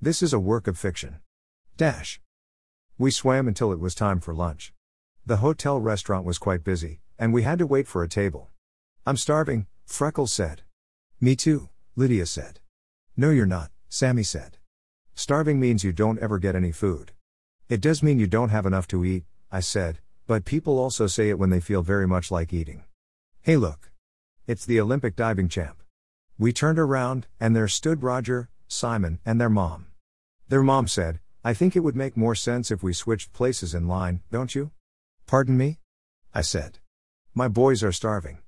This is a work of fiction. Dash. We swam until it was time for lunch. The hotel restaurant was quite busy, and we had to wait for a table. I'm starving, Freckles said. Me too, Lydia said. No, you're not, Sammy said. Starving means you don't ever get any food. It does mean you don't have enough to eat, I said, but people also say it when they feel very much like eating. Hey, look. It's the Olympic diving champ. We turned around, and there stood Roger, Simon, and their mom. Their mom said, I think it would make more sense if we switched places in line, don't you? Pardon me? I said. My boys are starving.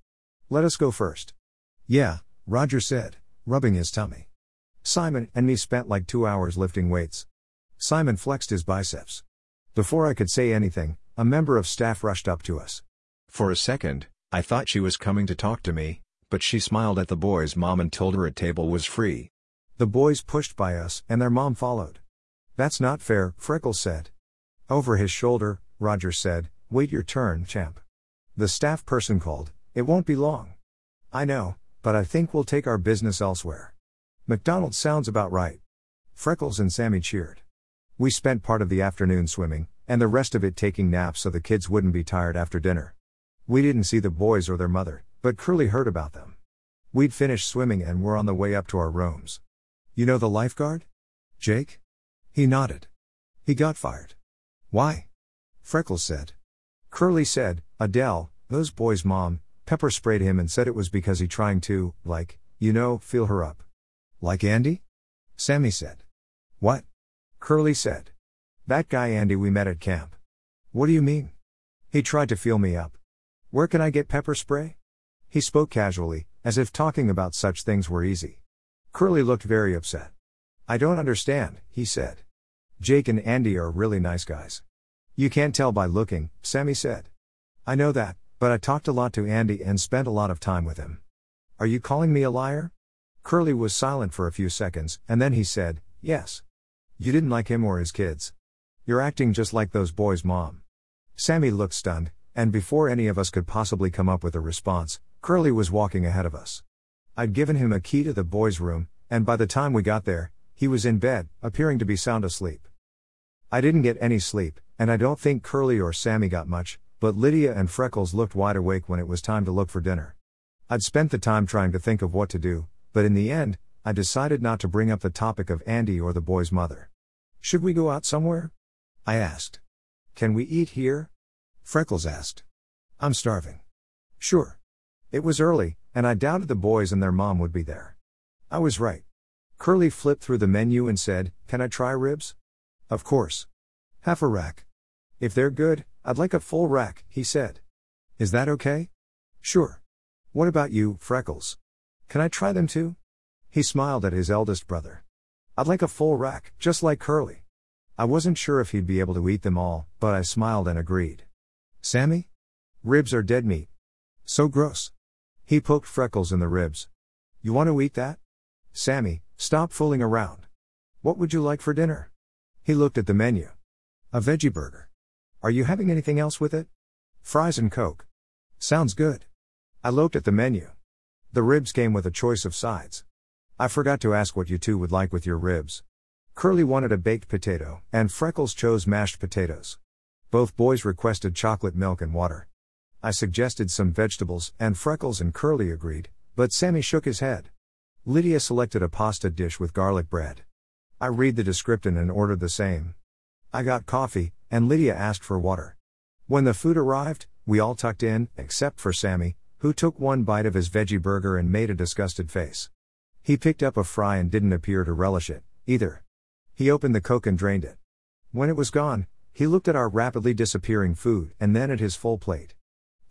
Let us go first. Yeah, Roger said, rubbing his tummy. Simon and me spent like two hours lifting weights. Simon flexed his biceps. Before I could say anything, a member of staff rushed up to us. For a second, I thought she was coming to talk to me, but she smiled at the boy's mom and told her a table was free. The boys pushed by us, and their mom followed. That's not fair, Freckles said. Over his shoulder, Roger said, Wait your turn, champ. The staff person called, It won't be long. I know, but I think we'll take our business elsewhere. McDonald's sounds about right. Freckles and Sammy cheered. We spent part of the afternoon swimming, and the rest of it taking naps so the kids wouldn't be tired after dinner. We didn't see the boys or their mother, but Curly heard about them. We'd finished swimming and were on the way up to our rooms. You know the lifeguard? Jake? He nodded. He got fired. Why? Freckles said. Curly said, Adele, those boys' mom, pepper sprayed him and said it was because he trying to, like, you know, feel her up. Like Andy? Sammy said. What? Curly said. That guy Andy we met at camp. What do you mean? He tried to feel me up. Where can I get pepper spray? He spoke casually, as if talking about such things were easy. Curly looked very upset. I don't understand, he said. Jake and Andy are really nice guys. You can't tell by looking, Sammy said. I know that, but I talked a lot to Andy and spent a lot of time with him. Are you calling me a liar? Curly was silent for a few seconds, and then he said, Yes. You didn't like him or his kids. You're acting just like those boys' mom. Sammy looked stunned, and before any of us could possibly come up with a response, Curly was walking ahead of us. I'd given him a key to the boys' room, and by the time we got there, he was in bed, appearing to be sound asleep. I didn't get any sleep, and I don't think Curly or Sammy got much, but Lydia and Freckles looked wide awake when it was time to look for dinner. I'd spent the time trying to think of what to do, but in the end, I decided not to bring up the topic of Andy or the boy's mother. Should we go out somewhere? I asked. Can we eat here? Freckles asked. I'm starving. Sure. It was early, and I doubted the boys and their mom would be there. I was right. Curly flipped through the menu and said, Can I try ribs? Of course. Half a rack. If they're good, I'd like a full rack, he said. Is that okay? Sure. What about you, Freckles? Can I try them too? He smiled at his eldest brother. I'd like a full rack, just like Curly. I wasn't sure if he'd be able to eat them all, but I smiled and agreed. Sammy? Ribs are dead meat. So gross. He poked Freckles in the ribs. You want to eat that? Sammy, stop fooling around. What would you like for dinner? He looked at the menu. A veggie burger. Are you having anything else with it? Fries and Coke. Sounds good. I looked at the menu. The ribs came with a choice of sides. I forgot to ask what you two would like with your ribs. Curly wanted a baked potato, and Freckles chose mashed potatoes. Both boys requested chocolate milk and water. I suggested some vegetables, and Freckles and Curly agreed, but Sammy shook his head. Lydia selected a pasta dish with garlic bread. I read the description and ordered the same. I got coffee, and Lydia asked for water. When the food arrived, we all tucked in, except for Sammy, who took one bite of his veggie burger and made a disgusted face. He picked up a fry and didn't appear to relish it, either. He opened the Coke and drained it. When it was gone, he looked at our rapidly disappearing food and then at his full plate.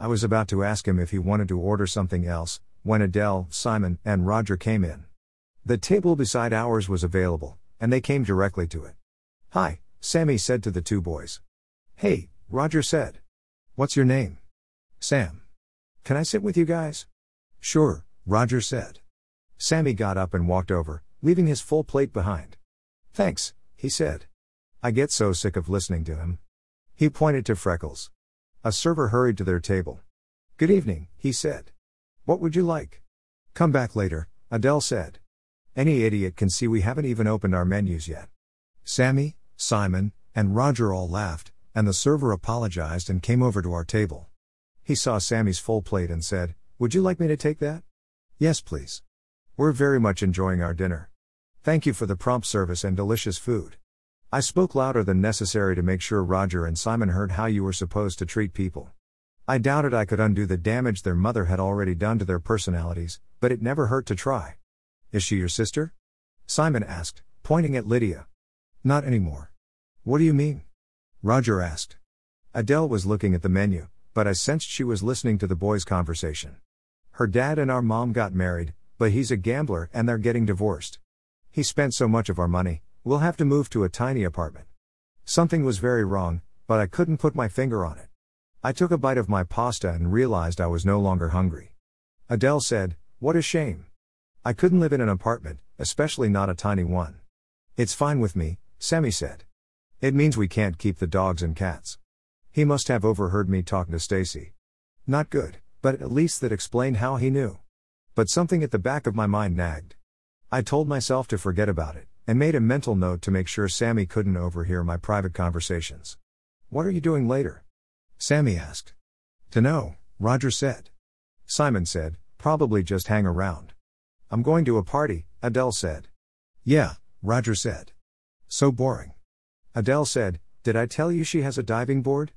I was about to ask him if he wanted to order something else, when Adele, Simon, and Roger came in. The table beside ours was available, and they came directly to it. Hi, Sammy said to the two boys. Hey, Roger said. What's your name? Sam. Can I sit with you guys? Sure, Roger said. Sammy got up and walked over, leaving his full plate behind. Thanks, he said. I get so sick of listening to him. He pointed to Freckles. A server hurried to their table. Good evening, he said. What would you like? Come back later, Adele said. Any idiot can see we haven't even opened our menus yet. Sammy, Simon, and Roger all laughed, and the server apologized and came over to our table. He saw Sammy's full plate and said, Would you like me to take that? Yes, please. We're very much enjoying our dinner. Thank you for the prompt service and delicious food. I spoke louder than necessary to make sure Roger and Simon heard how you were supposed to treat people. I doubted I could undo the damage their mother had already done to their personalities, but it never hurt to try. Is she your sister? Simon asked, pointing at Lydia. Not anymore. What do you mean? Roger asked. Adele was looking at the menu, but I sensed she was listening to the boys' conversation. Her dad and our mom got married, but he's a gambler and they're getting divorced. He spent so much of our money, we'll have to move to a tiny apartment. Something was very wrong, but I couldn't put my finger on it. I took a bite of my pasta and realized I was no longer hungry. Adele said, What a shame. I couldn't live in an apartment, especially not a tiny one. It's fine with me, Sammy said. It means we can't keep the dogs and cats. He must have overheard me talking to Stacy. Not good, but at least that explained how he knew. But something at the back of my mind nagged. I told myself to forget about it, and made a mental note to make sure Sammy couldn't overhear my private conversations. What are you doing later? Sammy asked. To know, Roger said. Simon said, probably just hang around. I'm going to a party, Adele said. Yeah, Roger said. So boring. Adele said, Did I tell you she has a diving board?